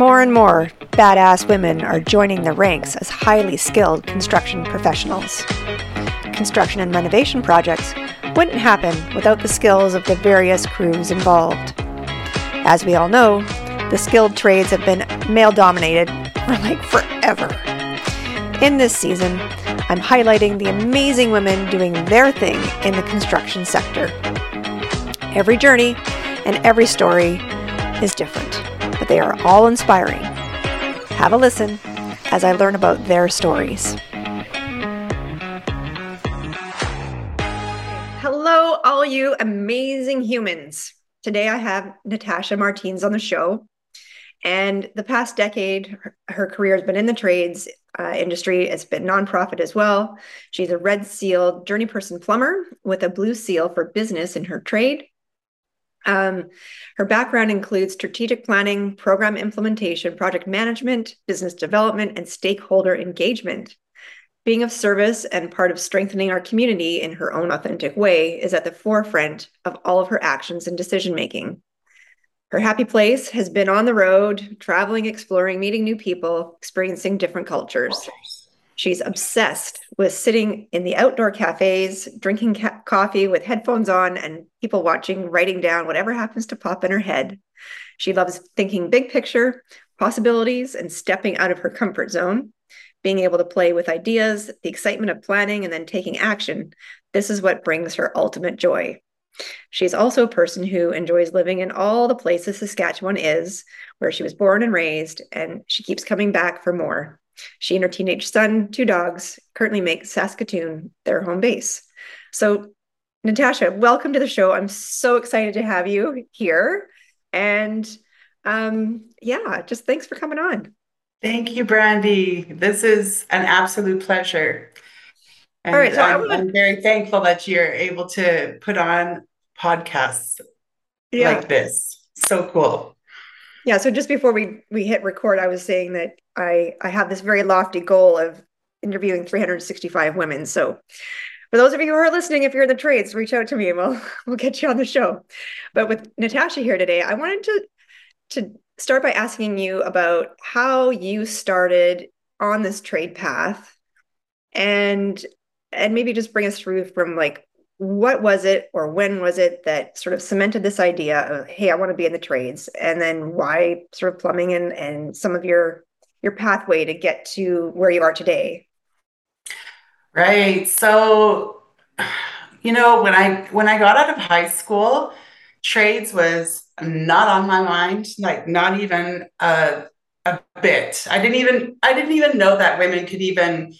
More and more badass women are joining the ranks as highly skilled construction professionals. Construction and renovation projects wouldn't happen without the skills of the various crews involved. As we all know, the skilled trades have been male dominated for like forever. In this season, I'm highlighting the amazing women doing their thing in the construction sector. Every journey and every story is different, they are all inspiring. Have a listen as I learn about their stories. Hello, all you amazing humans. Today I have Natasha Martins on the show. And the past decade, her, career has been in the trades uh, industry. It's been nonprofit as well. She's a Red Seal Journey Person plumber with a Blue Seal for business in her trade. Um, her background includes strategic planning, program implementation, project management, business development, and stakeholder engagement. Being of service and part of strengthening our community in her own authentic way is at the forefront of all of her actions and decision making. Her happy place has been on the road, traveling, exploring, meeting new people, experiencing different cultures. She's obsessed with sitting in the outdoor cafes, drinking ca- coffee with headphones on, and people watching, writing down whatever happens to pop in her head. She loves thinking big picture, possibilities, and stepping out of her comfort zone, being able to play with ideas, the excitement of planning, and then taking action. This is what brings her ultimate joy. She's also a person who enjoys living in all the places Saskatchewan is, where she was born and raised, and she keeps coming back for more. She and her teenage son, two dogs, currently make Saskatoon their home base. So, Natasha, welcome to the show. I'm so excited to have you here. And um, yeah, just thanks for coming on. Thank you, Brandy. This is an absolute pleasure. And All right, so I'm. I'm, very thankful that you're able to put on podcasts yeah. like this. So cool. Yeah. So just before we we hit record, I was saying that I I have this very lofty goal of interviewing 365 women. So for those of you who are listening, if you're in the trades, reach out to me and we'll we'll get you on the show. But with Natasha here today, I wanted to to start by asking you about how you started on this trade path and and maybe just bring us through from like what was it or when was it that sort of cemented this idea of hey i want to be in the trades and then why sort of plumbing and and some of your your pathway to get to where you are today? Right so you know when i when i got out of high school trades was not on my mind like not even a, a bit. I didn't even i didn't even know that women could even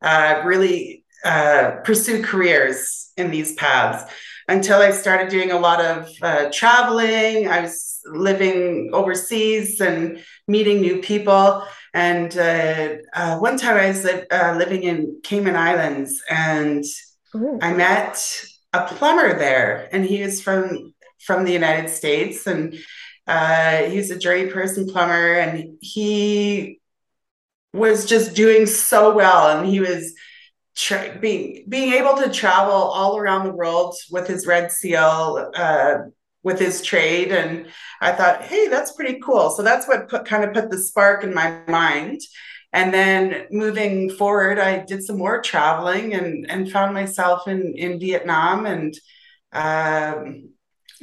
uh, really uh, pursue careers in these paths until I started doing a lot of uh, traveling. I was living overseas and meeting new people. And uh, uh one time I was uh, living in Cayman Islands and Ooh. I met a plumber there, and he was from from the United States, and uh, he's a journey person plumber, and he was just doing so well, and he was tra- being being able to travel all around the world with his red seal uh, with his trade. And i thought hey that's pretty cool. So that's what put, kind of put the spark in my mind. And then moving forward i did some more traveling and and found myself in in vietnam and um,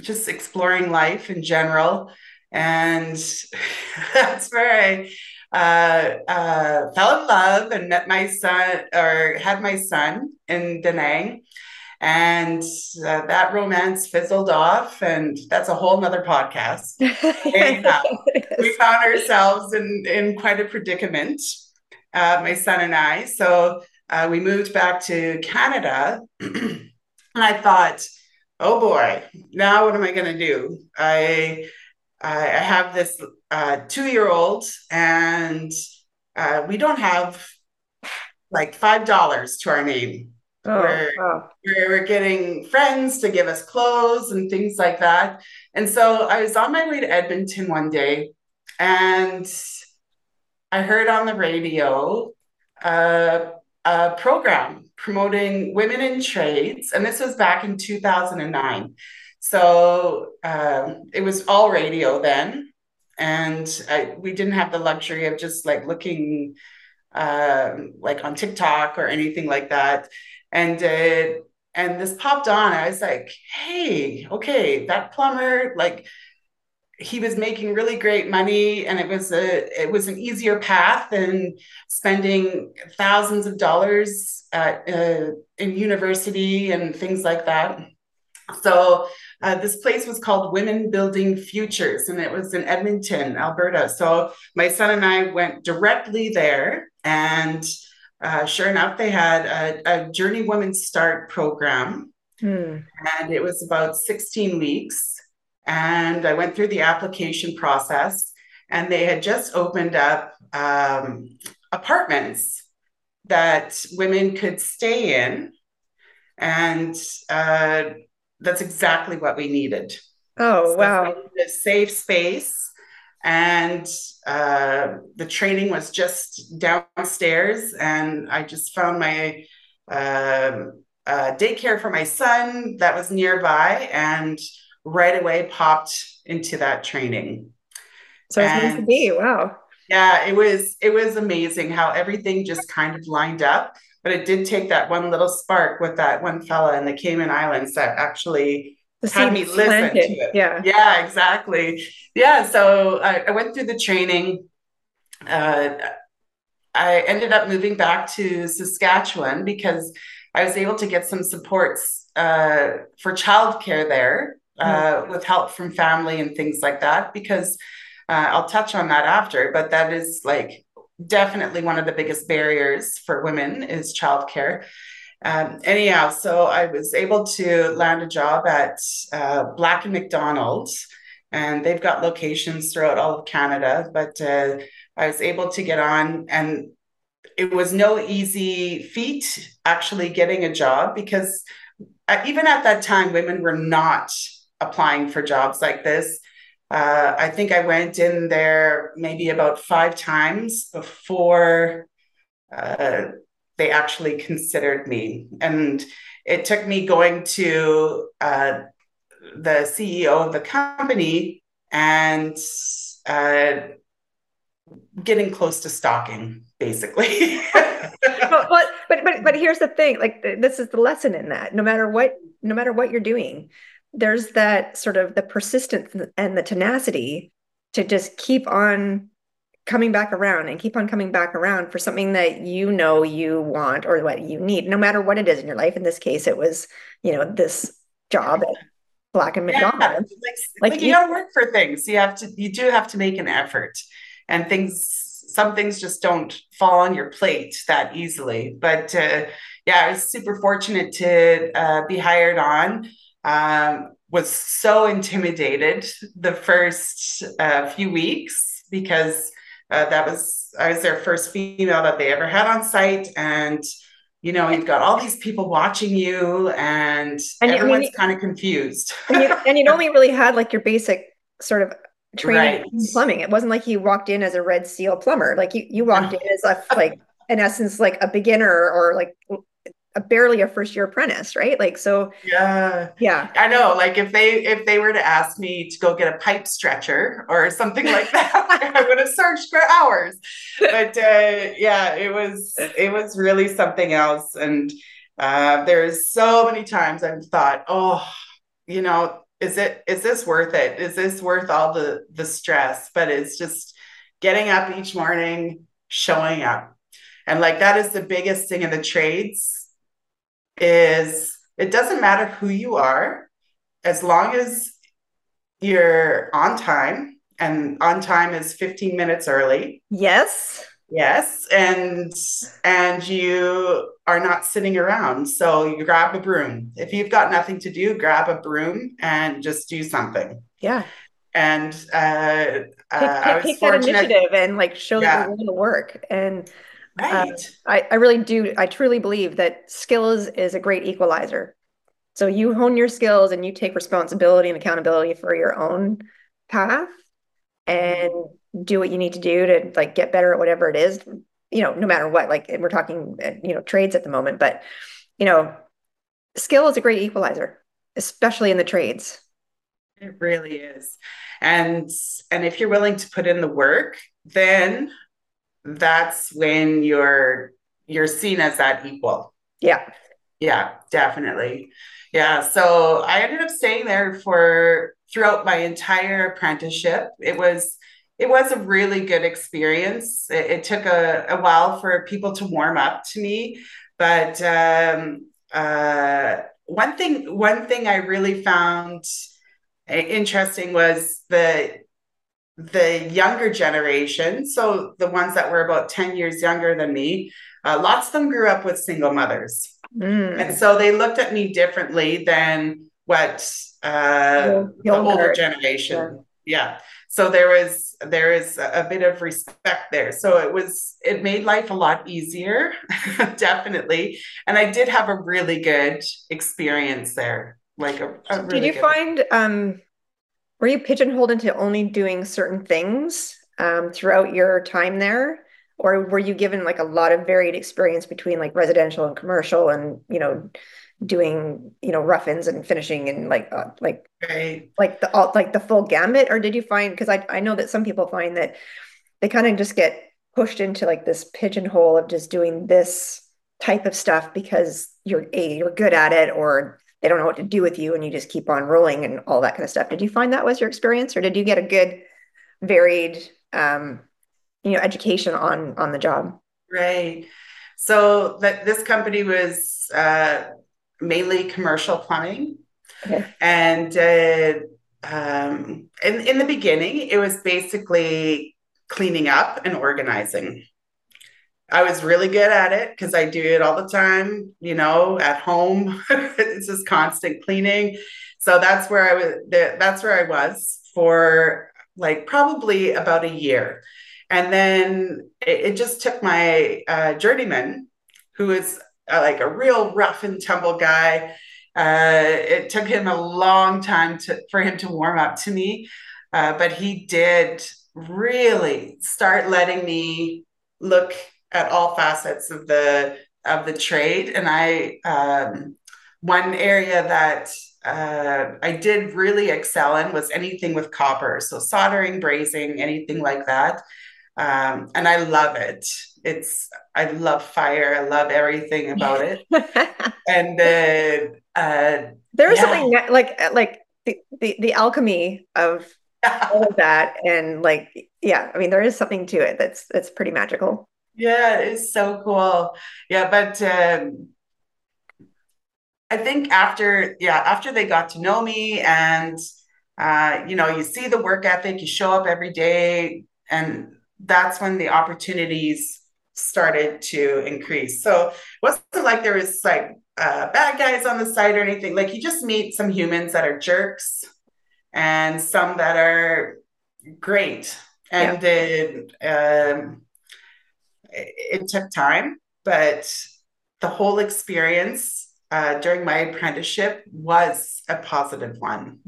just exploring life in general. And that's where i uh, uh, fell in love and met my son or had my son in Da Nang. And uh, that romance fizzled off, and that's a whole nother podcast. uh, we found ourselves in, in quite a predicament, uh, my son and I. So uh, we moved back to Canada, and I thought, oh boy, now what am I going to do? I I have this uh, two year old, and uh, we don't have like five dollars to our name. Oh, we're, oh. we're getting friends to give us clothes and things like that. And so I was on my way to Edmonton one day, and I heard on the radio uh, a program promoting women in trades, and this was back in 2009. So um, it was all radio then. and I, we didn't have the luxury of just like looking um, like on TikTok or anything like that. And uh, and this popped on. I was like, hey, okay, that plumber, like he was making really great money and it was a it was an easier path than spending thousands of dollars at, uh, in university and things like that so uh, this place was called Women Building Futures, and it was in Edmonton, Alberta. So my son and I went directly there, and uh, sure enough, they had a, a Journey Women Start program, hmm. and it was about 16 weeks. And I went through the application process, and they had just opened up um, apartments that women could stay in. And uh, that's exactly what we needed. Oh, so wow. A safe space. And uh, the training was just downstairs. And I just found my uh, uh, daycare for my son that was nearby and right away popped into that training. So it's nice to be. Wow. Yeah, it was it was amazing how everything just kind of lined up. But it did take that one little spark with that one fella in the Cayman Islands that actually had me listen planted. to it. Yeah. Yeah, exactly. Yeah. So I, I went through the training. Uh, I ended up moving back to Saskatchewan because I was able to get some supports uh, for childcare there uh, mm. with help from family and things like that. Because uh, I'll touch on that after, but that is like definitely one of the biggest barriers for women is childcare. Um, anyhow, so I was able to land a job at uh, Black and McDonald's, and they've got locations throughout all of Canada. But uh, I was able to get on, and it was no easy feat actually getting a job because uh, even at that time, women were not applying for jobs like this. Uh, I think I went in there maybe about five times before uh, they actually considered me. And it took me going to uh, the CEO of the company and uh, getting close to stalking, basically. but, but but but here's the thing like this is the lesson in that no matter what no matter what you're doing there's that sort of the persistence and the tenacity to just keep on coming back around and keep on coming back around for something that you know you want or what you need, no matter what it is in your life. In this case, it was, you know, this job at Black and McDonald. Yeah, like, like, like you, you gotta work for things. You have to, you do have to make an effort, and things, some things just don't fall on your plate that easily. But uh, yeah, I was super fortunate to uh, be hired on um, was so intimidated the first uh, few weeks because uh, that was I was their first female that they ever had on site, and you know you've got all these people watching you, and, and everyone's kind of confused. and, you, and you only really had like your basic sort of training right. in plumbing. It wasn't like you walked in as a red seal plumber. Like you you walked in as a like in essence like a beginner or like a barely a first year apprentice, right? Like so yeah. Yeah. I know. Like if they if they were to ask me to go get a pipe stretcher or something like that, I would have searched for hours. But uh yeah, it was it was really something else. And uh there's so many times I've thought, oh, you know, is it is this worth it? Is this worth all the the stress? But it's just getting up each morning, showing up. And like that is the biggest thing in the trades is it doesn't matter who you are as long as you're on time and on time is 15 minutes early. Yes. Yes and and you are not sitting around. So you grab a broom. If you've got nothing to do grab a broom and just do something. Yeah. And uh, take, uh, that initiative and like show yeah. that you're willing to work. And Right. Uh, I, I really do. I truly believe that skills is a great equalizer. So you hone your skills and you take responsibility and accountability for your own path and do what you need to do to like get better at whatever it is, you know, no matter what, like we're talking, you know, trades at the moment, but you know, skill is a great equalizer, especially in the trades. It really is. And and if you're willing to put in the work, then that's when you're you're seen as that equal. Yeah. Yeah, definitely. Yeah. So I ended up staying there for throughout my entire apprenticeship. It was it was a really good experience. It, it took a, a while for people to warm up to me, but um, uh, one thing one thing I really found interesting was the the younger generation. So the ones that were about ten years younger than me, uh, lots of them grew up with single mothers. Mm. And so they looked at me differently than what uh, the older generation. Yeah. yeah. So there was there is a bit of respect there. So it was it made life a lot easier, definitely. And I did have a really good experience there. Like a, a really did you find um were you pigeonholed into only doing certain things um, throughout your time there? or were you given like a lot of varied experience between like residential and commercial and you know doing you know rough-ins and finishing and like uh, like right. like the all like the full gambit or did you find because I, I know that some people find that they kind of just get pushed into like this pigeonhole of just doing this type of stuff because you're a you're good at it or they don't know what to do with you and you just keep on rolling and all that kind of stuff. Did you find that was your experience or did you get a good varied um you know education on on the job? Right. So that this company was uh, mainly commercial plumbing. Okay. and uh, um, in, in the beginning it was basically cleaning up and organizing I was really good at it because I do it all the time, you know, at home. it's just constant cleaning. So that's where I was that's where I was for like probably about a year. And then it, it just took my uh, journeyman, who is uh, like a real rough and tumble guy. Uh, it took him a long time to, for him to warm up to me, uh, but he did really start letting me look at all facets of the of the trade. And I um, one area that uh, I did really excel in was anything with copper, so soldering, brazing, anything like that um, and I love it. It's I love fire. I love everything about it. and uh, uh, there is yeah. something like like the, the, the alchemy of all of that, and like yeah, I mean there is something to it that's that's pretty magical. Yeah, it's so cool. Yeah, but um, I think after yeah after they got to know me and uh, you know you see the work ethic, you show up every day and that's when the opportunities started to increase. So it wasn't like there was like uh, bad guys on the site or anything. Like you just meet some humans that are jerks and some that are great. And yeah. it, um, it, it took time, but the whole experience uh, during my apprenticeship was a positive one.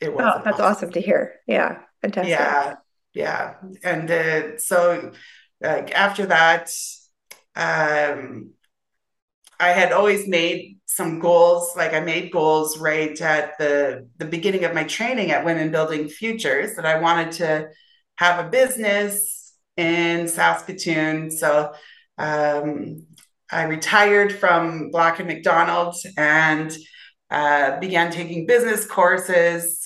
It was. Oh, that's awesome to hear. Yeah, fantastic. Yeah, yeah and uh, so like after that um i had always made some goals like i made goals right at the the beginning of my training at women building futures that i wanted to have a business in saskatoon so um, i retired from black and McDonald's and uh, began taking business courses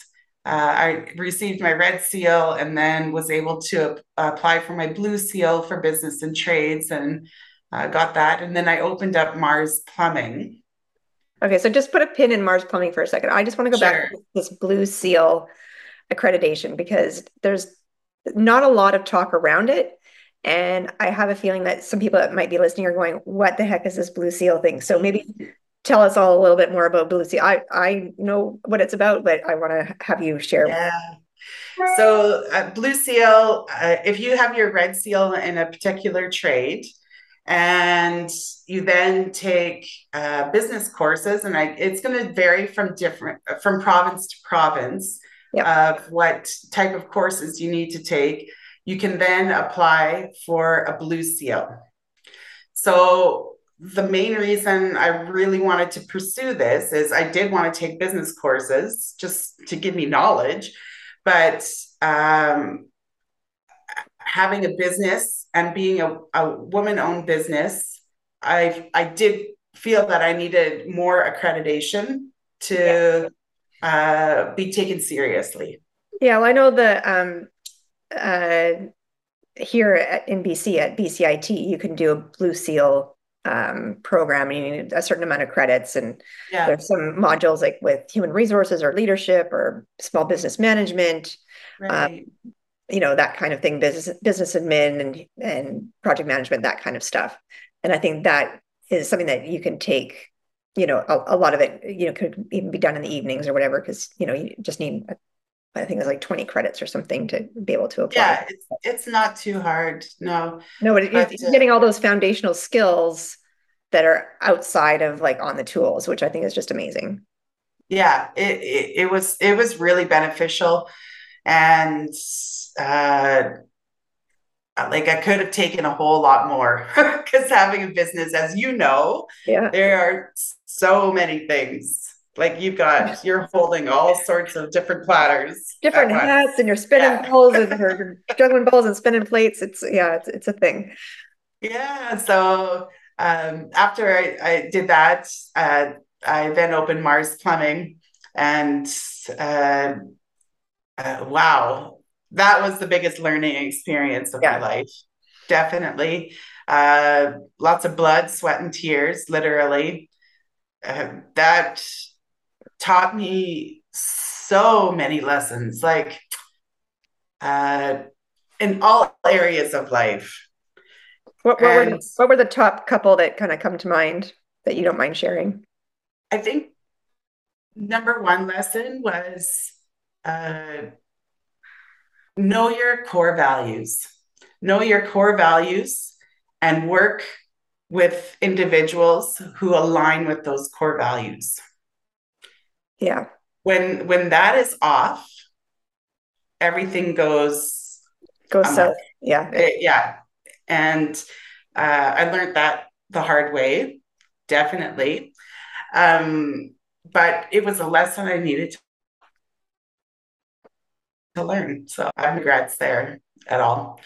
uh, I received my red seal and then was able to apply for my blue seal for business and trades and uh, got that. And then I opened up Mars Plumbing. Okay, so just put a pin in Mars Plumbing for a second. I just want to go sure. back to this blue seal accreditation because there's not a lot of talk around it. And I have a feeling that some people that might be listening are going, what the heck is this blue seal thing? So maybe tell us all a little bit more about Blue Seal. I, I know what it's about, but I want to have you share. Yeah. So, uh, Blue Seal, uh, if you have your red seal in a particular trade, and you then take uh, business courses, and I, it's going to vary from different from province to province yep. of what type of courses you need to take. You can then apply for a blue seal. So the main reason I really wanted to pursue this is I did want to take business courses just to give me knowledge, but um, having a business and being a, a woman-owned business, I I did feel that I needed more accreditation to uh, be taken seriously. Yeah, well, I know the um, uh, here at, in BC at BCIT, you can do a Blue Seal um, program. and You need a certain amount of credits, and yeah. there's some modules like with human resources or leadership or small business management. Right. Um, you know that kind of thing, business business admin and and project management, that kind of stuff. And I think that is something that you can take. You know, a, a lot of it, you know, could even be done in the evenings or whatever, because you know you just need I think it's like 20 credits or something to be able to apply. Yeah, it's, it's not too hard. No. No, but, but it's uh, getting all those foundational skills that are outside of like on the tools, which I think is just amazing. Yeah, it, it, it was it was really beneficial. And uh like I could have taken a whole lot more because having a business, as you know, yeah, there are so many things. Like you've got you're holding all sorts of different platters different hats and you're spinning yeah. bowls and you're juggling bowls and spinning plates. It's yeah it's, it's a thing. Yeah so um, after I, I, did that uh, i then opened mars plumbing and uh, uh, wow that was the biggest learning experience of yeah. my life definitely uh, lots of blood sweat and tears literally uh, that taught me so many lessons, like uh, in all areas of life. What, what, were the, what were the top couple that kind of come to mind that you don't mind sharing? I think number one lesson was uh, know your core values. Know your core values and work with individuals who align with those core values. Yeah. When when that is off, everything goes goes south. yeah. It, eh, yeah. And uh, I learned that the hard way, definitely. Um, but it was a lesson I needed to, learn. So I have regrets there at all.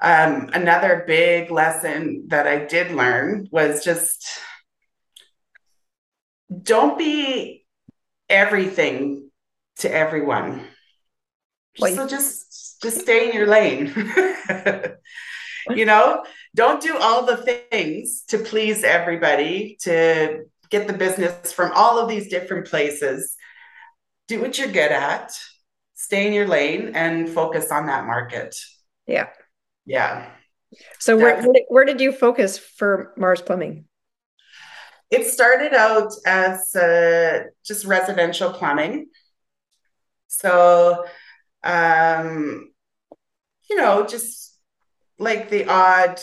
Um, another big lesson that I did learn was just don't be everything to everyone. So just just stay in your lane. you know, don't do all the things to please everybody, to get the business from all of these different places. Do what you're good at, stay in your lane and focus on that market. Yeah. Yeah. So where, where did you focus for Mars Plumbing? It started out as uh, just residential plumbing. So, um, you know, just like the odd,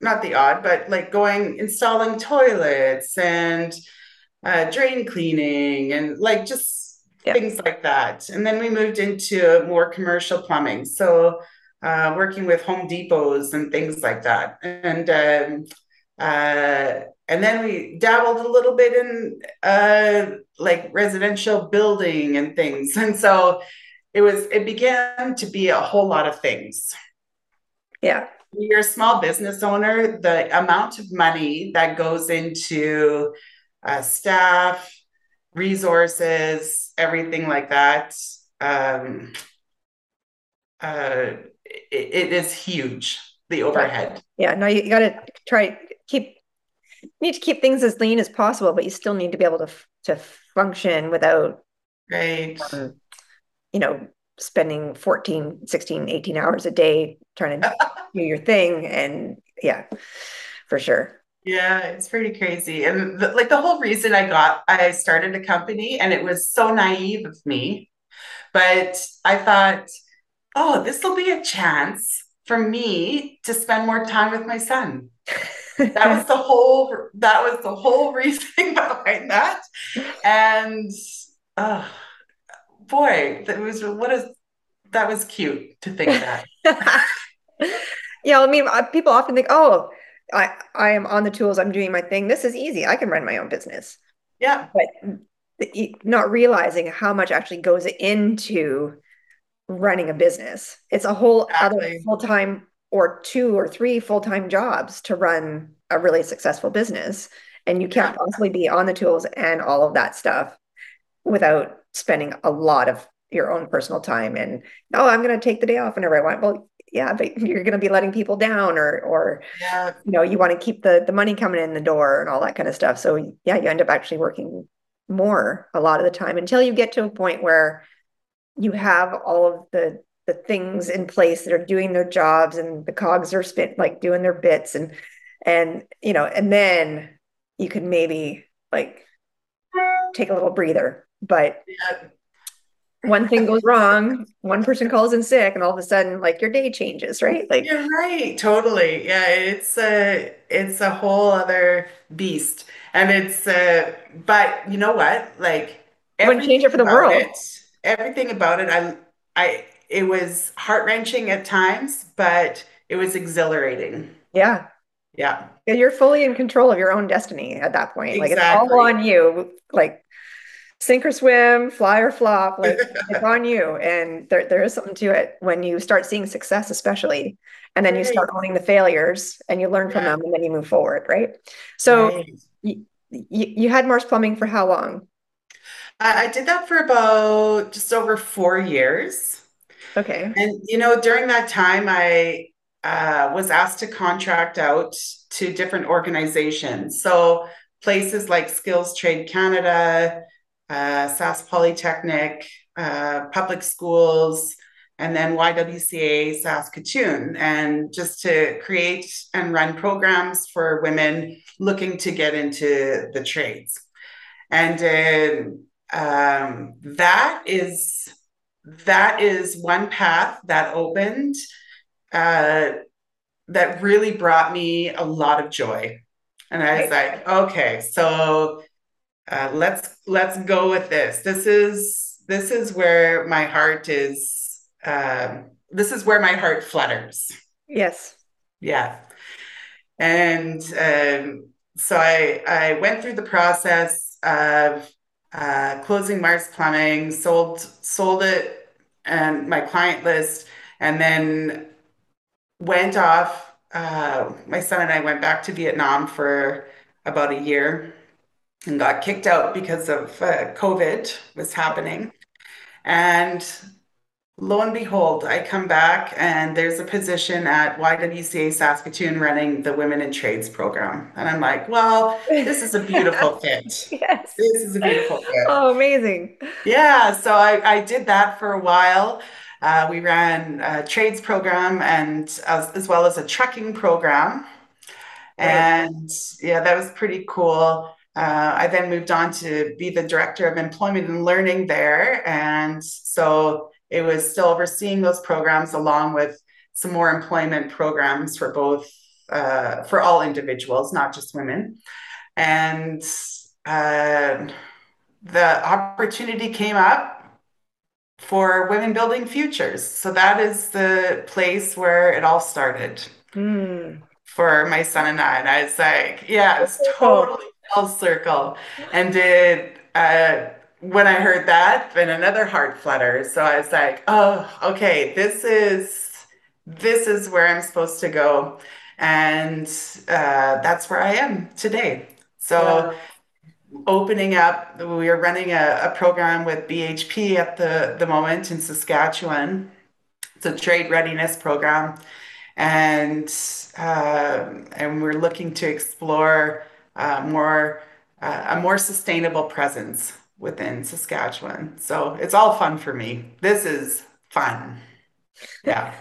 not the odd, but like going, installing toilets and uh, drain cleaning and like just things like that. And then we moved into more commercial plumbing. So, uh, working with Home Depots and things like that. And um, uh, and then we dabbled a little bit in uh, like residential building and things and so it was it began to be a whole lot of things yeah you're a small business owner the amount of money that goes into uh, staff resources everything like that um, uh, it, it is huge the overhead. Yeah no you got to try keep need to keep things as lean as possible, but you still need to be able to to function without right. um, you know spending 14 16 18 hours a day trying to do your thing and yeah for sure yeah it's pretty crazy. And the, like the whole reason i got i started a company and it was so naive of me but i thought oh this will be a chance for me to spend more time with my son. That was the whole that was the whole reasoning behind that. And uh, boy that was what is that was cute to think that. Yeah i mean uh, people often think oh I I am on the tools. I'm doing my thing. This is easy. I can run my own business. Yeah. But not realizing how much actually goes into running a business. It's a whole exactly. other full-time or two or three full-time jobs to run a really successful business. And you can't possibly be on the tools and all of that stuff without spending a lot of your own personal time and oh i'm going to take the day off whenever i want well yeah but you're going to be letting people down or or yeah. you know you want to keep the the money coming in the door and all that kind of stuff so yeah you end up actually working more a lot of the time until you get to a point where you have all of the the things in place that are doing their jobs and the cogs are spit like doing their bits and and you know and then you could maybe like take a little breather but yeah. One thing goes wrong one person calls in sick and all of a sudden like your day changes right? Like you're right totally. Yeah it's a it's a whole other beast. And it's uh but you know what? Like wouldn't change it for the world. it, everything about it i i it was heart-wrenching at times but it was exhilarating. Yeah. Yeah. You're fully in control of your own destiny at that point. Exactly. like it's all on you. Like sink or swim, fly or flop, like it's on you. And there, there is something to it when you start seeing success, especially, and then right. you start owning the failures and you learn from yeah. them and then you move forward. Right. So right. You, you had Mars Plumbing for how long? I did that for about just over four years. Okay. And, you know, during that time, I uh, was asked to contract out to different organizations. So places like Skills Trade Canada, uh, Sask Polytechnic, uh, public schools, and then YWCA Saskatoon, and just to create and run programs for women looking to get into the trades. And uh, um, that is that is one path that opened uh, that really brought me a lot of joy. And I was like, okay, so uh, let's let's go with this. This is this is where my heart is. Um, this is where my heart flutters. Yes. Yeah. And um, so I I went through the process of uh, closing Mars Plumbing, sold sold it and my client list, and then went off. Uh, my son and I went back to Vietnam for about a year and got kicked out because of uh, COVID was happening. And lo and behold, I come back and there's a position at YWCA Saskatoon running the Women in Trades program. And I'm like, well, this is a beautiful fit. yes. This is a beautiful fit. Oh, amazing. Yeah. So I, I did that for a while. Uh, we ran a trades program and as, as well as a trucking program. Right. And yeah, that was pretty cool. Uh, I then moved on to be the director of employment and learning there. And so it was still overseeing those programs along with some more employment programs for both, uh, for all individuals, not just women. And uh, the opportunity came up for Women Building Futures. So that is the place where it all started. Mm. For my son and I. And I was like, yeah, it's totally full circle. And did uh, when I heard that, then another heart flutter. So I was like, oh, okay, this is this is where I'm supposed to go. And uh, that's where I am today. So yeah. opening up, we are running a, a program with BHP at the, the moment in Saskatchewan. It's a trade readiness program. And uh, and we're looking to explore more uh, a more sustainable presence within Saskatchewan. So it's all fun for me. This is fun. Yeah.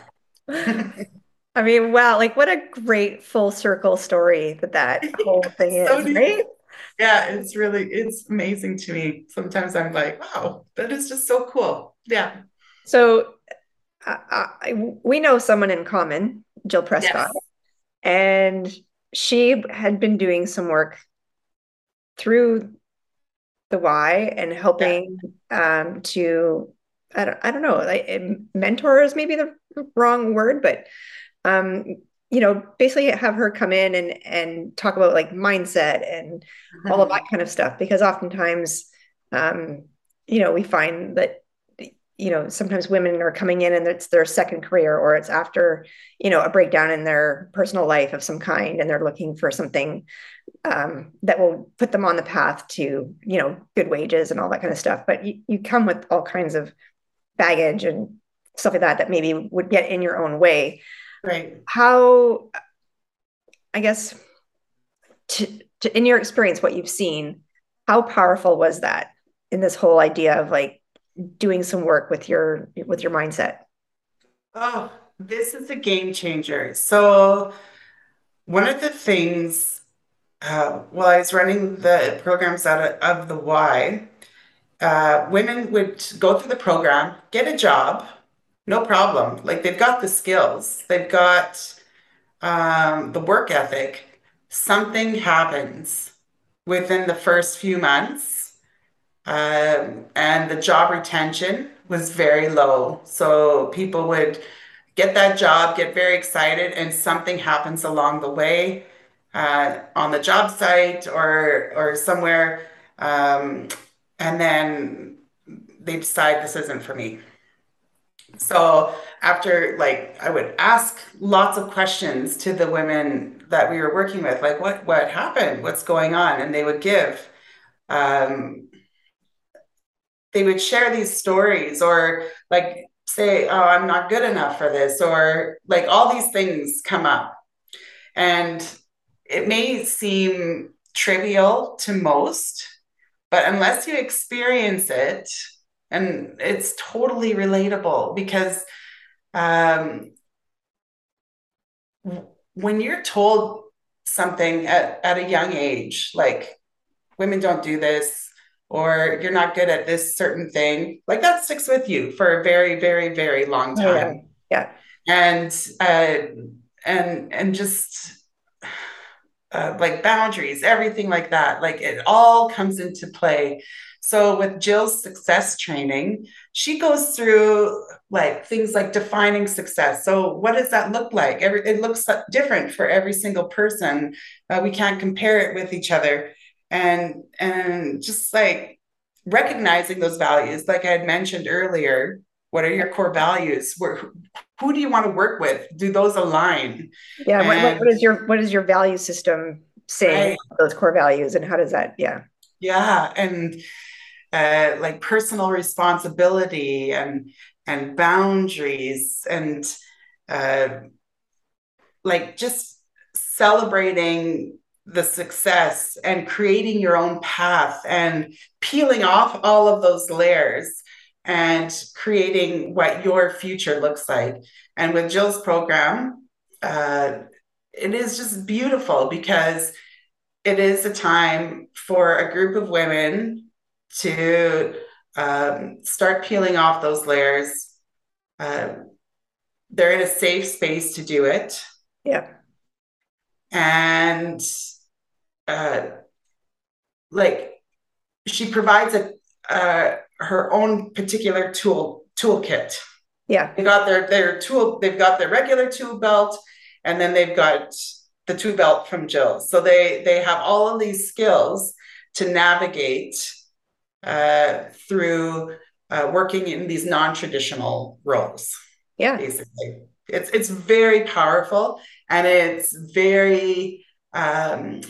I mean, wow, like what a great full circle story that that whole thing is, so right? Yeah, it's really it's amazing to me. Sometimes I'm like, wow, that is just so cool. Yeah. So uh, I, we know someone in common, Jill Prescott, yes. and she had been doing some work through the Y and helping yeah. um, to I don't I don't know like mentor is maybe the wrong word, but um, you know, basically have her come in and and talk about like mindset and mm-hmm. all of that kind of stuff because oftentimes um, you know, we find that you know, sometimes women are coming in and it's their second career or it's after, you know, a breakdown in their personal life of some kind and they're looking for something um, that will put them on the path to, you know, good wages and all that kind of stuff. But you, you come with all kinds of baggage and stuff like that that maybe would get in your own way. Right. How, I guess, to, to, in your experience, what you've seen, how powerful was that in this whole idea of like doing some work with your with your mindset? Oh, this is a game changer. So one of the things, uh, while I was running the programs out of, of the Y, uh, women would go through the program, get a job, no problem. Like they've got the skills, they've got um, the work ethic. Something happens within the first few months, um, and the job retention was very low. So people would get that job, get very excited, and something happens along the way uh, on the job site or or somewhere, um, and then they decide this isn't for me. So after like I would ask lots of questions to the women that we were working with, like what what happened, what's going on, and they would give. Um, they would share these stories or like say, oh, I'm not good enough for this, or like all these things come up. And it may seem trivial to most, but unless you experience it, and it's totally relatable because um, when you're told something at, at a young age, like women don't do this, or you're not good at this certain thing, like that sticks with you for a very, very, very long time. Oh, yeah. yeah. And uh, and and just uh, like boundaries, everything like that, like it all comes into play so with Jill's success training, she goes through like things like defining success. So what does that look like? Every it looks different for every single person. Uh, we can't compare it with each other, and and just like recognizing those values, like I had mentioned earlier. What are your core values? Where, who do you want to work with? Do those align? Yeah. And, what, what is your what is your value system say? Right. Those core values, and how does that? Yeah. Yeah, and uh, like personal responsibility and and boundaries and uh, like just celebrating the success and creating your own path and peeling off all of those layers and creating what your future looks like. And with Jill's program, uh, it is just beautiful because it is a time for a group of women to um, start peeling off those layers. Uh, they're in a safe space to do it. Yeah. And uh, like she provides a uh, her own particular tool toolkit. Yeah. They got their their tool, they've got their regular tool belt, and then they've got the tool belt from Jill. So they they have all of these skills to navigate uh, through uh, working in these non-traditional roles. Yeah, basically, it's it's very powerful, and it's very um,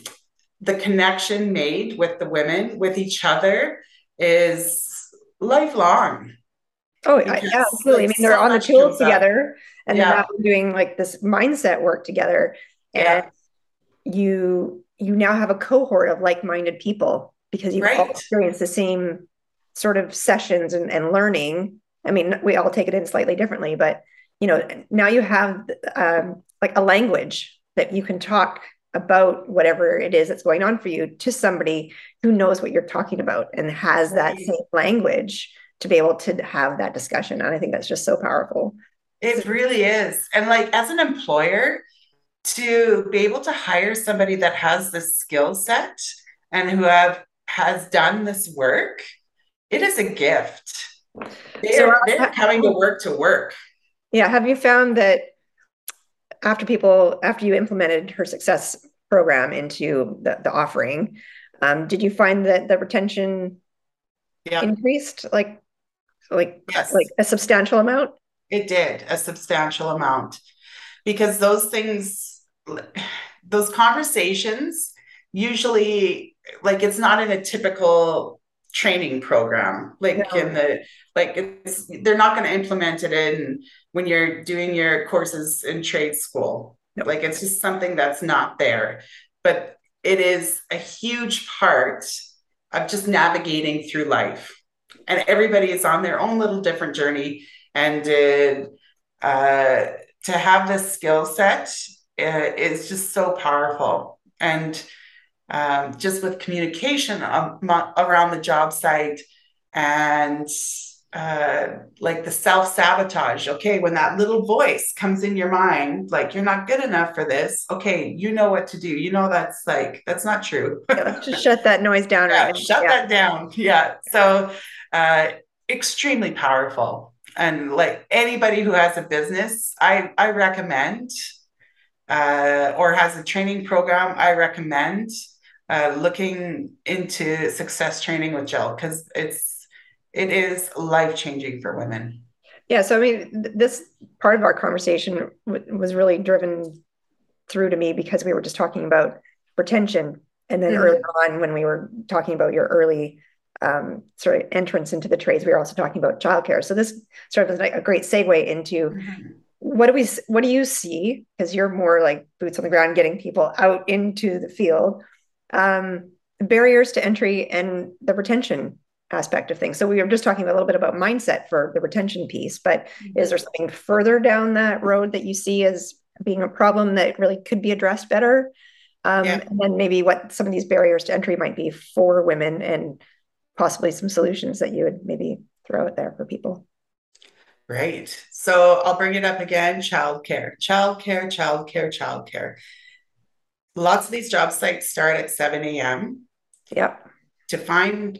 the connection made with the women with each other is lifelong. Oh yeah, absolutely. I mean, they're so on the tools together, and yeah. they're doing like this mindset work together, and yeah. you you now have a cohort of like-minded people because you've right. all experienced the same sort of sessions and, and learning. I mean, we all take it in slightly differently, but you know, now you have um, like a language that you can talk about whatever it is that's going on for you to somebody who knows what you're talking about and has that same language to be able to have that discussion. And I think that's just so powerful. It really is. And like as an employer, to be able to hire somebody that has the skill set and who have has done this work, it is a gift. They're, so, they're coming to work to work. Yeah. Have you found that after people after you implemented her success program into the, the offering, um, did you find that the retention yeah. increased like like yes. like a substantial amount? It did a substantial amount because those things those conversations usually like it's not in a typical training program. Like in the like it's they're not going to implement it in when you're doing your courses in trade school. No. like it's just something that's not there. But it is a huge part of just navigating through life. And everybody is on their own little different journey. And uh, to have this skill set uh, is just so powerful. And um, just with communication around the job site and uh, like the self sabotage. Okay, when that little voice comes in your mind, like you're not good enough for this. Okay, you know what to do. You know that's like that's not true. yeah, just shut that noise down. Yeah, right shut yeah. that down. Yeah. So, uh, extremely powerful. And like anybody who has a business, I I recommend, uh, or has a training program, I recommend uh, looking into success training with Jill because it's it is life changing for women. Yeah, so I mean, this part of our conversation w- was really driven through to me because we were just talking about retention, and then mm-hmm. earlier on when we were talking about your early um, sort of entrance into the trades, we were also talking about childcare. So this sort of is like a great segue into. Mm-hmm. What do we? What do you see? Because you're more like boots on the ground, getting people out into the field um, barriers to entry and the retention aspect of things. So we were just talking a little bit about mindset for the retention piece, but mm-hmm. is there something further down that road that you see as being a problem that really could be addressed better? Um, yeah. And then maybe what some of these barriers to entry might be for women and possibly some solutions that you would maybe throw out there for people. Right. So I'll bring it up again childcare, childcare, childcare, childcare lots of these job sites start at 7 a.m. Yep. To find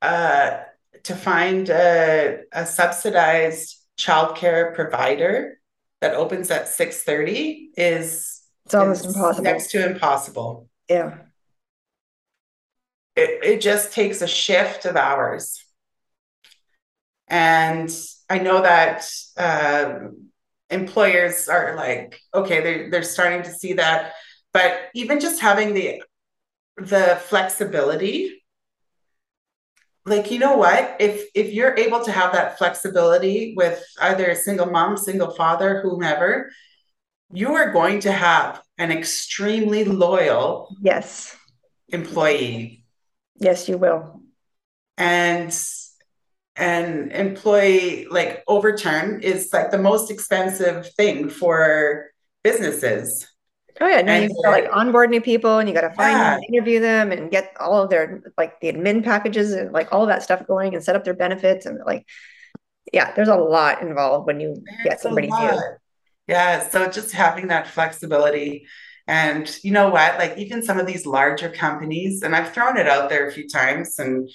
uh, to find a, a subsidized childcare provider that opens at 6:30 is it's almost impossible. Next to impossible. Yeah. It, it just takes a shift of hours. And I know that uh, employers are like, okay, they're, they're starting to see that but even just having the the flexibility like you know what? If if you're able to have that flexibility with either a single mom single father whomever you are going to have an extremely loyal yes. employee. Yes you will. And and employee like overturn is like the most expensive thing for businesses Oh yeah, no, you got to like onboard new people, and you got to find yeah. them, interview them, and get all of their like the admin packages and like all of that stuff going, and set up their benefits, and like, yeah, there's a lot involved when you there's get somebody new. Yeah, so just having that flexibility, and you know what, like even some of these larger companies, and I've thrown it out there a few times, and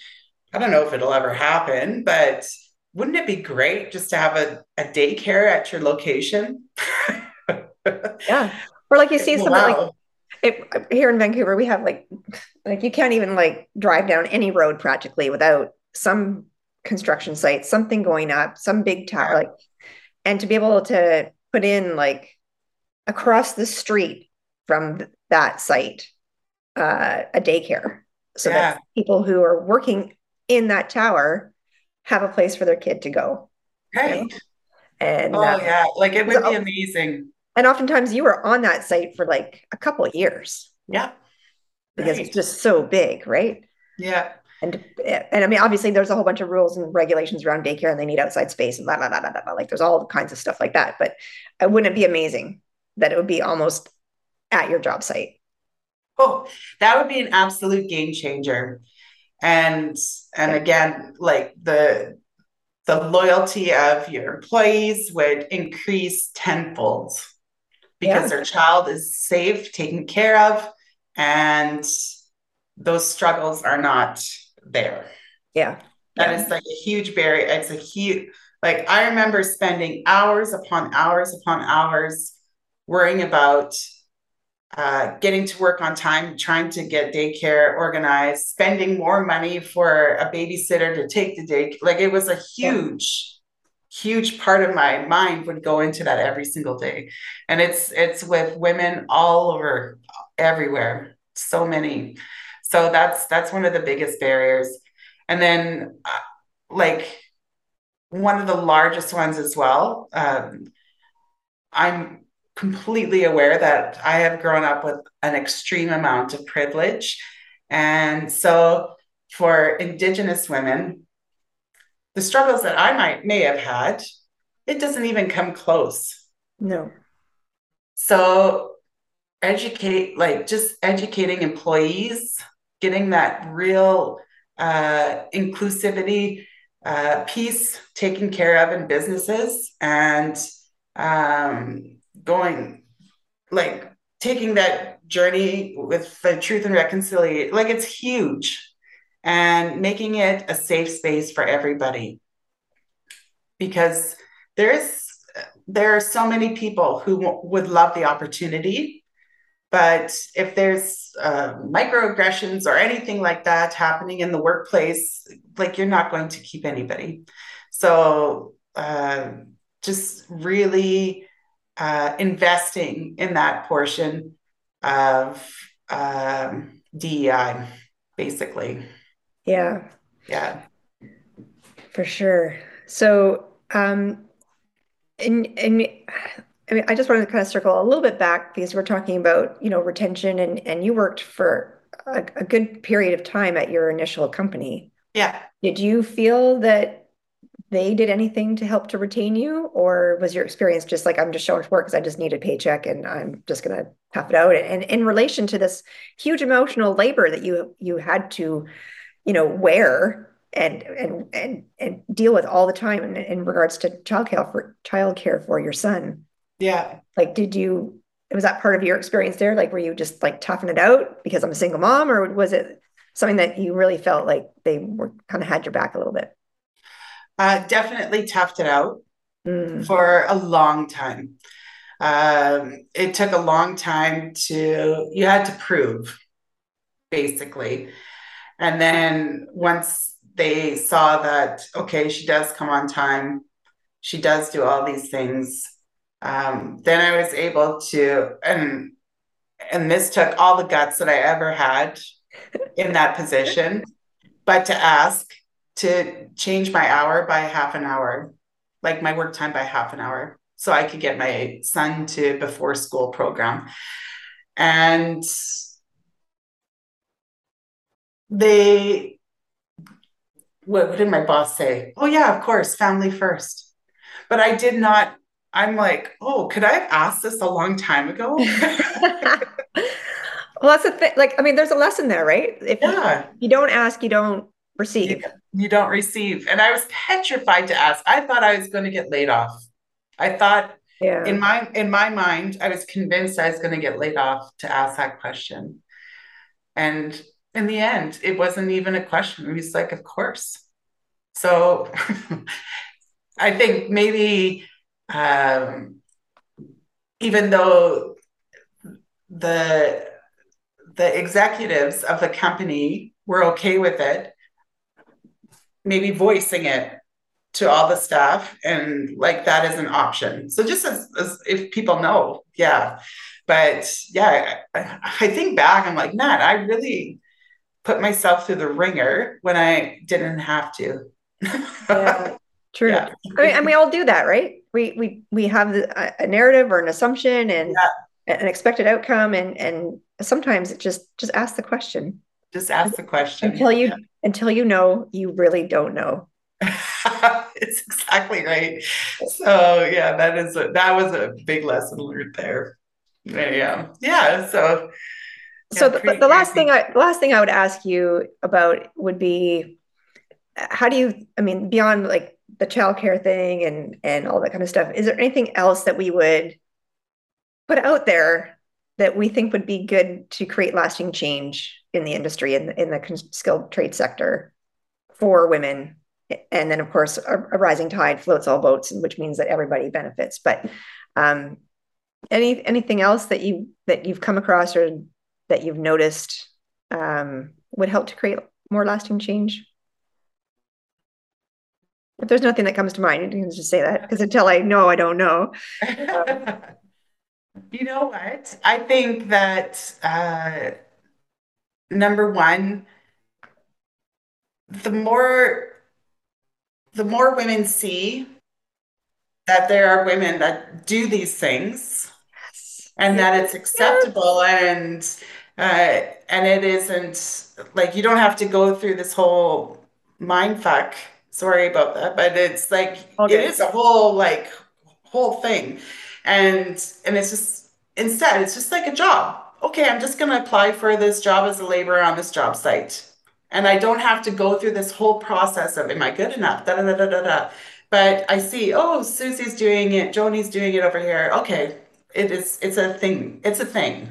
I don't know if it'll ever happen, but wouldn't it be great just to have a, a daycare at your location? yeah or like you see something wow. like it, here in Vancouver, we have like like you can't even like drive down any road practically without some construction site, something going up, some big tower, like, and to be able to put in like across the street from that site uh, a daycare, so yeah. that people who are working in that tower have a place for their kid to go. Right. And oh uh, yeah, like it would be amazing and oftentimes you were on that site for like a couple of years yeah because right. it's just so big right yeah and and I mean, obviously, there's a whole bunch of rules and regulations around daycare, and they need outside space and blah blah blah blah blah. Like, there's all kinds of stuff like that. But wouldn't it be amazing that it would be almost at your job site? Oh, that would be an absolute game changer. And and again, like the the loyalty of your employees would increase tenfold because yeah. their child is safe, taken care of, and those struggles are not there. Yeah. that yeah. is like a huge barrier. It's a huge, like, I remember spending hours upon hours upon hours worrying about uh, getting to work on time, trying to get daycare organized, spending more money for a babysitter to take the day. Like it was a huge. Huge part of my mind would go into that every single day. And it's it's with women all over everywhere. So many. So that's that's one of the biggest barriers. And then uh, like one of the largest ones as well. Um, I'm completely aware that I have grown up with an extreme amount of privilege. And so for Indigenous women, the struggles that I might may have had, it doesn't even come close. No. So educate, like just educating employees, getting that real uh, inclusivity uh, piece taken care of in businesses and um, going like taking that journey with the truth and reconciliation like it's huge and making it a safe space for everybody because there's there are so many people who w- would love the opportunity but if there's uh, microaggressions or anything like that happening in the workplace like you're not going to keep anybody so uh, just really uh, investing in that portion of um, DEI, basically. Yeah. Yeah. For sure. So, um, and and I mean, I just wanted to kind of circle a little bit back because we're talking about you know retention, and and you worked for a, a good period of time at your initial company. Yeah. Did you feel that they did anything to help to retain you or was your experience just like i'm just showing up work because i just need a paycheck and i'm just going to tough it out and in relation to this huge emotional labor that you you had to you know wear and and and and deal with all the time in, in regards to childcare for childcare for your son yeah like did you was that part of your experience there like were you just like toughing it out because i'm a single mom or was it something that you really felt like they were kind of had your back a little bit uh, definitely toughed it out mm. for a long time. Um, it took a long time to, you had to prove, basically. And then once they saw that, okay, she does come on time, she does do all these things, um, then I was able to, and and this took all the guts that I ever had in that position, but to ask to change my hour by half an hour, like my work time by half an hour, so I could get my son to before school program. And they, what, what did my boss say? Oh, yeah, of course, family first. But I did not, I'm like, oh, could I have asked this a long time ago? well, that's the thing. Like, I mean, there's a lesson there, right? If yeah. you, you don't ask, you don't receive. You, you don't receive. And I was petrified to ask. I thought I was going to get laid off. I thought yeah. in my in my mind, I was convinced I was going to get laid off to ask that question. And in the end, it wasn't even a question. Was like, of course. So I think maybe um, even though the the executives of the company were okay with it maybe voicing it to all the staff and like that is an option so just as, as if people know yeah but yeah I, I, think back i'm like man i really put myself through the wringer when i didn't have to yeah true yeah. I mean, and we all do that right we we we have a narrative or an assumption and yeah. an expected outcome and and sometimes it just just ask the question just ask the question until you yeah. until you know you really don't know. it's exactly right. So yeah, that is a, that was a big lesson learned there. Yeah, yeah. So yeah, so the, the last thing I the last thing I would ask you about would be how do you I mean beyond like the childcare thing and and all that kind of stuff is there anything else that we would put out there that we think would be good to create lasting change in the industry in, in the skilled trade sector for women? And then of course a, a, rising tide floats all boats which means that everybody benefits. But um, any anything else that you that you've come across or that you've noticed um, would help to create more lasting change? If there's nothing that comes to mind, you can just say that because until I know, I don't know. Um, you know what? I think that uh, number one, the more the more women see that there are women that do these things yes. and that it's acceptable and uh, and it isn't like you don't have to go through this whole mind fuck sorry about that but it's like okay. it is a whole like whole thing and and it's just instead it's just like a job okay i'm just going to apply for this job as a laborer on this job site and I don't have to go through this whole process of am I good enough? Da da da da da da. But I see, oh, Susie's doing it, Joni's doing it over here. Okay, it is. It's a thing. It's a thing.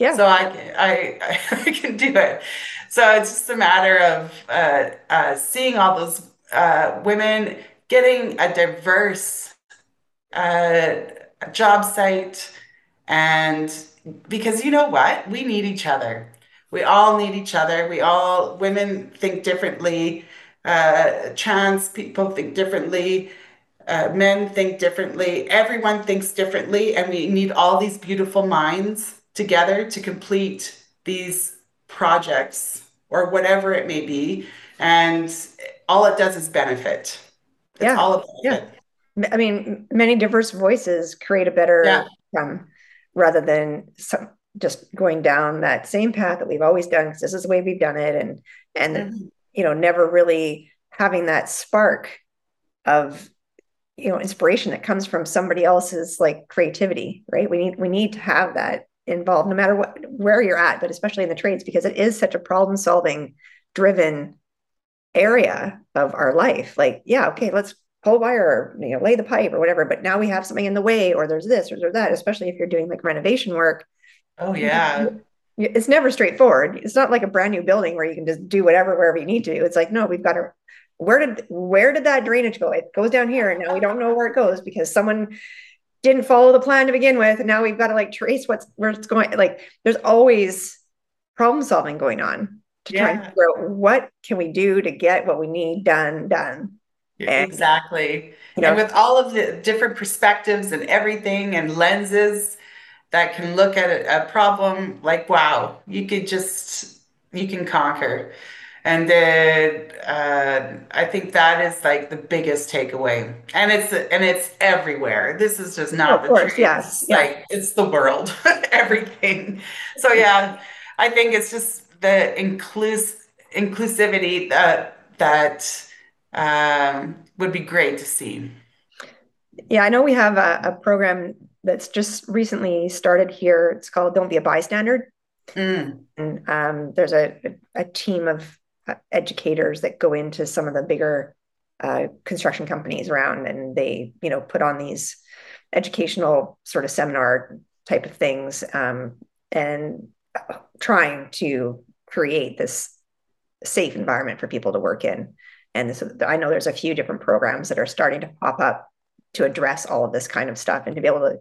Yeah. So I I I can do it. So it's just a matter of uh, uh, seeing all those uh, women getting a diverse uh, job site, and because you know what, we need each other we all need each other. We all, women think differently, uh, trans people think differently, uh, men think differently, everyone thinks differently, and we need all these beautiful minds together to complete these projects or whatever it may be. And all it does is benefit. It's yeah. all about yeah. I mean, many diverse voices create a better yeah. outcome rather than some just going down that same path that we've always done because this is the way we've done it and and mm-hmm. you know never really having that spark of you know inspiration that comes from somebody else's like creativity right we need we need to have that involved no matter what where you're at but especially in the trades because it is such a problem solving driven area of our life like yeah okay let's pull wire or you know lay the pipe or whatever but now we have something in the way or there's this or there's that especially if you're doing like renovation work Oh yeah. It's never straightforward. It's not like a brand new building where you can just do whatever wherever you need to. It's like no, we've got to where did where did that drainage go? It goes down here and now we don't know where it goes because someone didn't follow the plan to begin with and now we've got to like trace what's where it's going like there's always problem solving going on to yeah. try and figure out what can we do to get what we need done done and, exactly you know, and with all of the different perspectives and everything and lenses that can look at a, a problem like, wow, you could just, you can conquer. And then uh, I think that is like the biggest takeaway, and it's and it's everywhere. This is just not of the course, yes, yeah. like it's the world, everything. So yeah, I think it's just the inclus inclusivity that that um, would be great to see. Yeah, I know we have a, a program that's just recently started here. It's called Don't Be a Bystander. Mm. And um, there's a, a team of educators that go into some of the bigger uh, construction companies around and they, you know, put on these educational sort of seminar type of things um, and trying to create this safe environment for people to work in. And this, I know there's a few different programs that are starting to pop up to address all of this kind of stuff and to be able to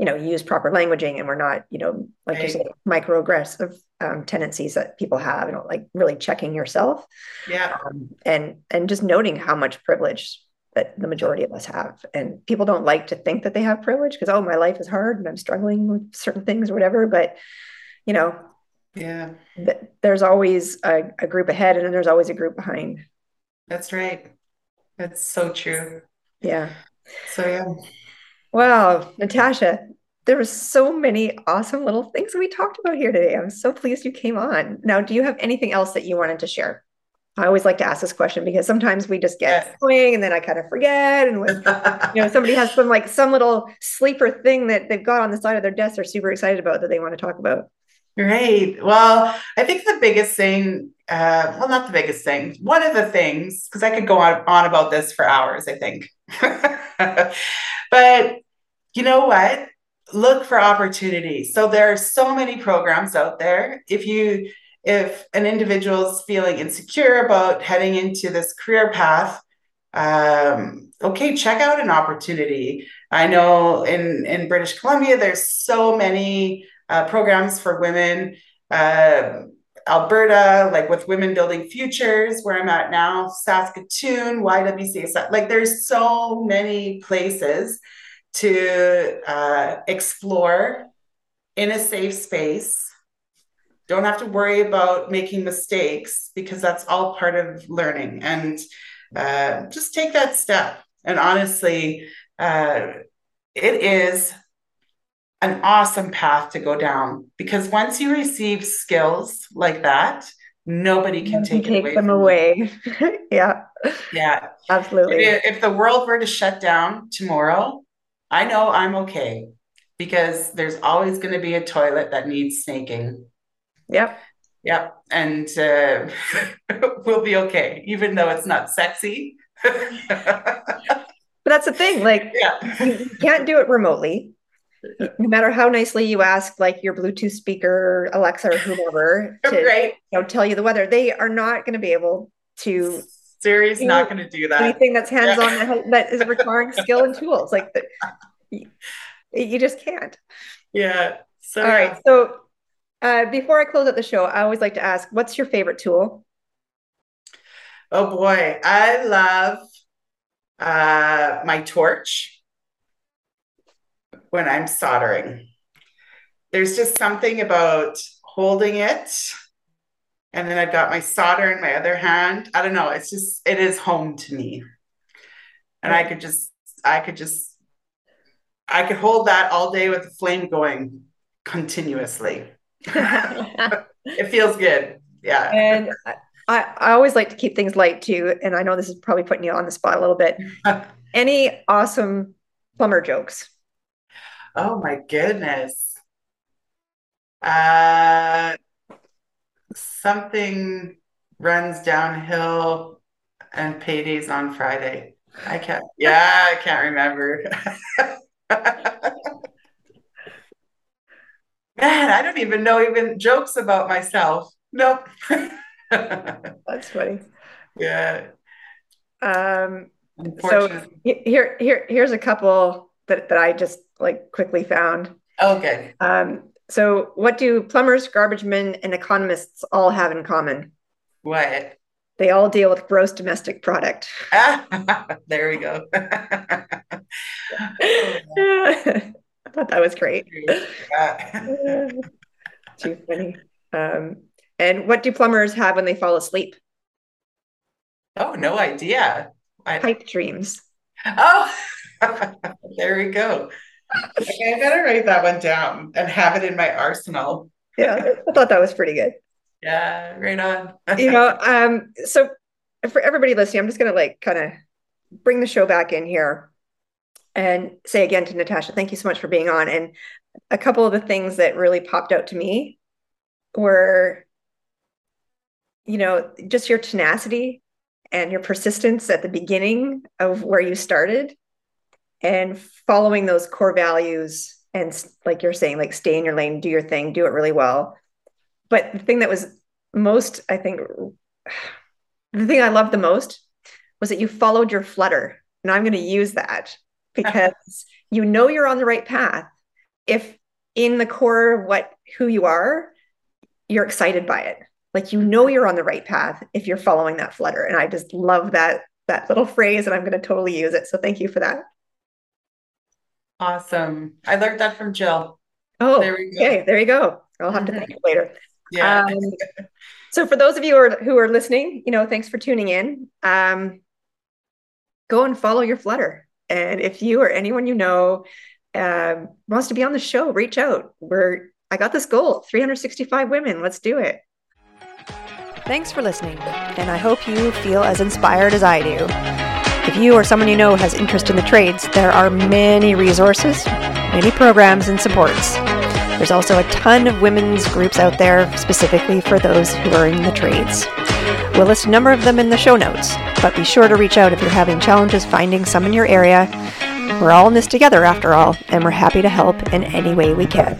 you know use proper languaging and we're not you know like right. you said microaggressive um, tendencies that people have and like really checking yourself. Yeah. Um, and and just noting how much privilege that the majority of us have. And people don't like to think that they have privilege because oh my life is hard and i'm struggling with certain things or whatever but you know yeah. th- there's always a, a group ahead and then there's always a group behind. That's right. That's so true. Yeah. So yeah. Wow, Natasha, there were so many awesome little things we talked about here today. I'm so pleased you came on. Now, do you have anything else that you wanted to share? I always like to ask this question because sometimes we just get yes. going and then I kind of forget. And when you know somebody has some like some little sleeper thing that they've got on the side of their desk they're super excited about that they want to talk about. Great. Well, I think the biggest thing, uh, well, not the biggest thing, one of the things, because I could go on, on about this for hours, I think. but you know what? Look for opportunities. So there are so many programs out there. If you, if an individual is feeling insecure about heading into this career path, um, okay, check out an opportunity. I know in, in British Columbia, there's so many uh, programs for women. Uh, Alberta, like with Women Building Futures, where I'm at now, Saskatoon, YWCA, like there's so many places to uh, explore in a safe space. Don't have to worry about making mistakes because that's all part of learning. And uh, just take that step. And honestly, uh, it is an awesome path to go down because once you receive skills like that, nobody can take, take them away. yeah. Yeah. Absolutely. If, if the world were to shut down tomorrow, I know I'm okay because there's always going to be a toilet that needs snaking. Yep. Yep. And uh, we'll be okay, even though it's not sexy. but that's the thing. Like, yeah. you can't do it remotely no matter how nicely you ask like your bluetooth speaker alexa or whomever to right. you know, tell you the weather they are not going to be able to Siri's not going to do that anything that's hands-on yeah. that, is requiring skill and tools like the, you, you, just can't yeah so all yeah. right so uh, before i close out the show i always like to ask what's your favorite tool oh boy i love uh, my torch when I'm soldering. There's just something about holding it. And then I've got my solder in my other hand. I don't know. It's just, it is home to me. And I could just, I could just, I could hold that all day with the flame going continuously. it feels good. Yeah. And I, I always like to keep things light too. And I know this is probably putting you on the spot a little bit. Any awesome plumber jokes? Oh my goodness. Uh, something runs downhill and paydays on Friday. I can't, yeah, I can't remember. Man, I don't even know even jokes about myself. Nope. That's funny. Yeah. Um, so here, here, here's a couple that, that I just like quickly found. Okay. Um, so what do plumbers, garbage men, and economists all have in common? What? They all deal with gross domestic product. there we go. I thought that was great. Too funny. Um, and what do plumbers have when they fall asleep? Oh, no idea. Pipe dreams. Oh, there we go. Okay, I better write that one down and have it in my arsenal. yeah, I thought that was pretty good. Yeah, right on. you know, um, so for everybody listening, I'm just gonna like kind of bring the show back in here and say again to Natasha, thank you so much for being on. And a couple of the things that really popped out to me were, you know, just your tenacity and your persistence at the beginning of where you started and following those core values and like you're saying like stay in your lane do your thing do it really well. But the thing that was most i think the thing i loved the most was that you followed your flutter and i'm going to use that because you know you're on the right path. If in the core what who you are you're excited by it. Like you know you're on the right path if you're following that flutter and i just love that that little phrase and i'm going to totally use it. So thank you for that Awesome. I learned that from Jill. Oh, there we go. okay. There you go. I'll have to thank you later. Yeah. Um, so for those of you who are, who are listening, you know, thanks for tuning in. Um, go and follow your flutter. And if you or anyone you know uh, wants to be on the show, reach out. We're I got this goal: 365 women. Let's do it. Thanks for listening, and I hope you feel as inspired as I do. If you or someone you know has interest in the trades, there are many resources, many programs and supports. There's also a ton of women's groups out there specifically for those who are in the trades. We'll list a number of them in the show notes, but be sure to reach out if you're having challenges finding some in your area. We're all in this together after all, and we're happy to help in any way we can.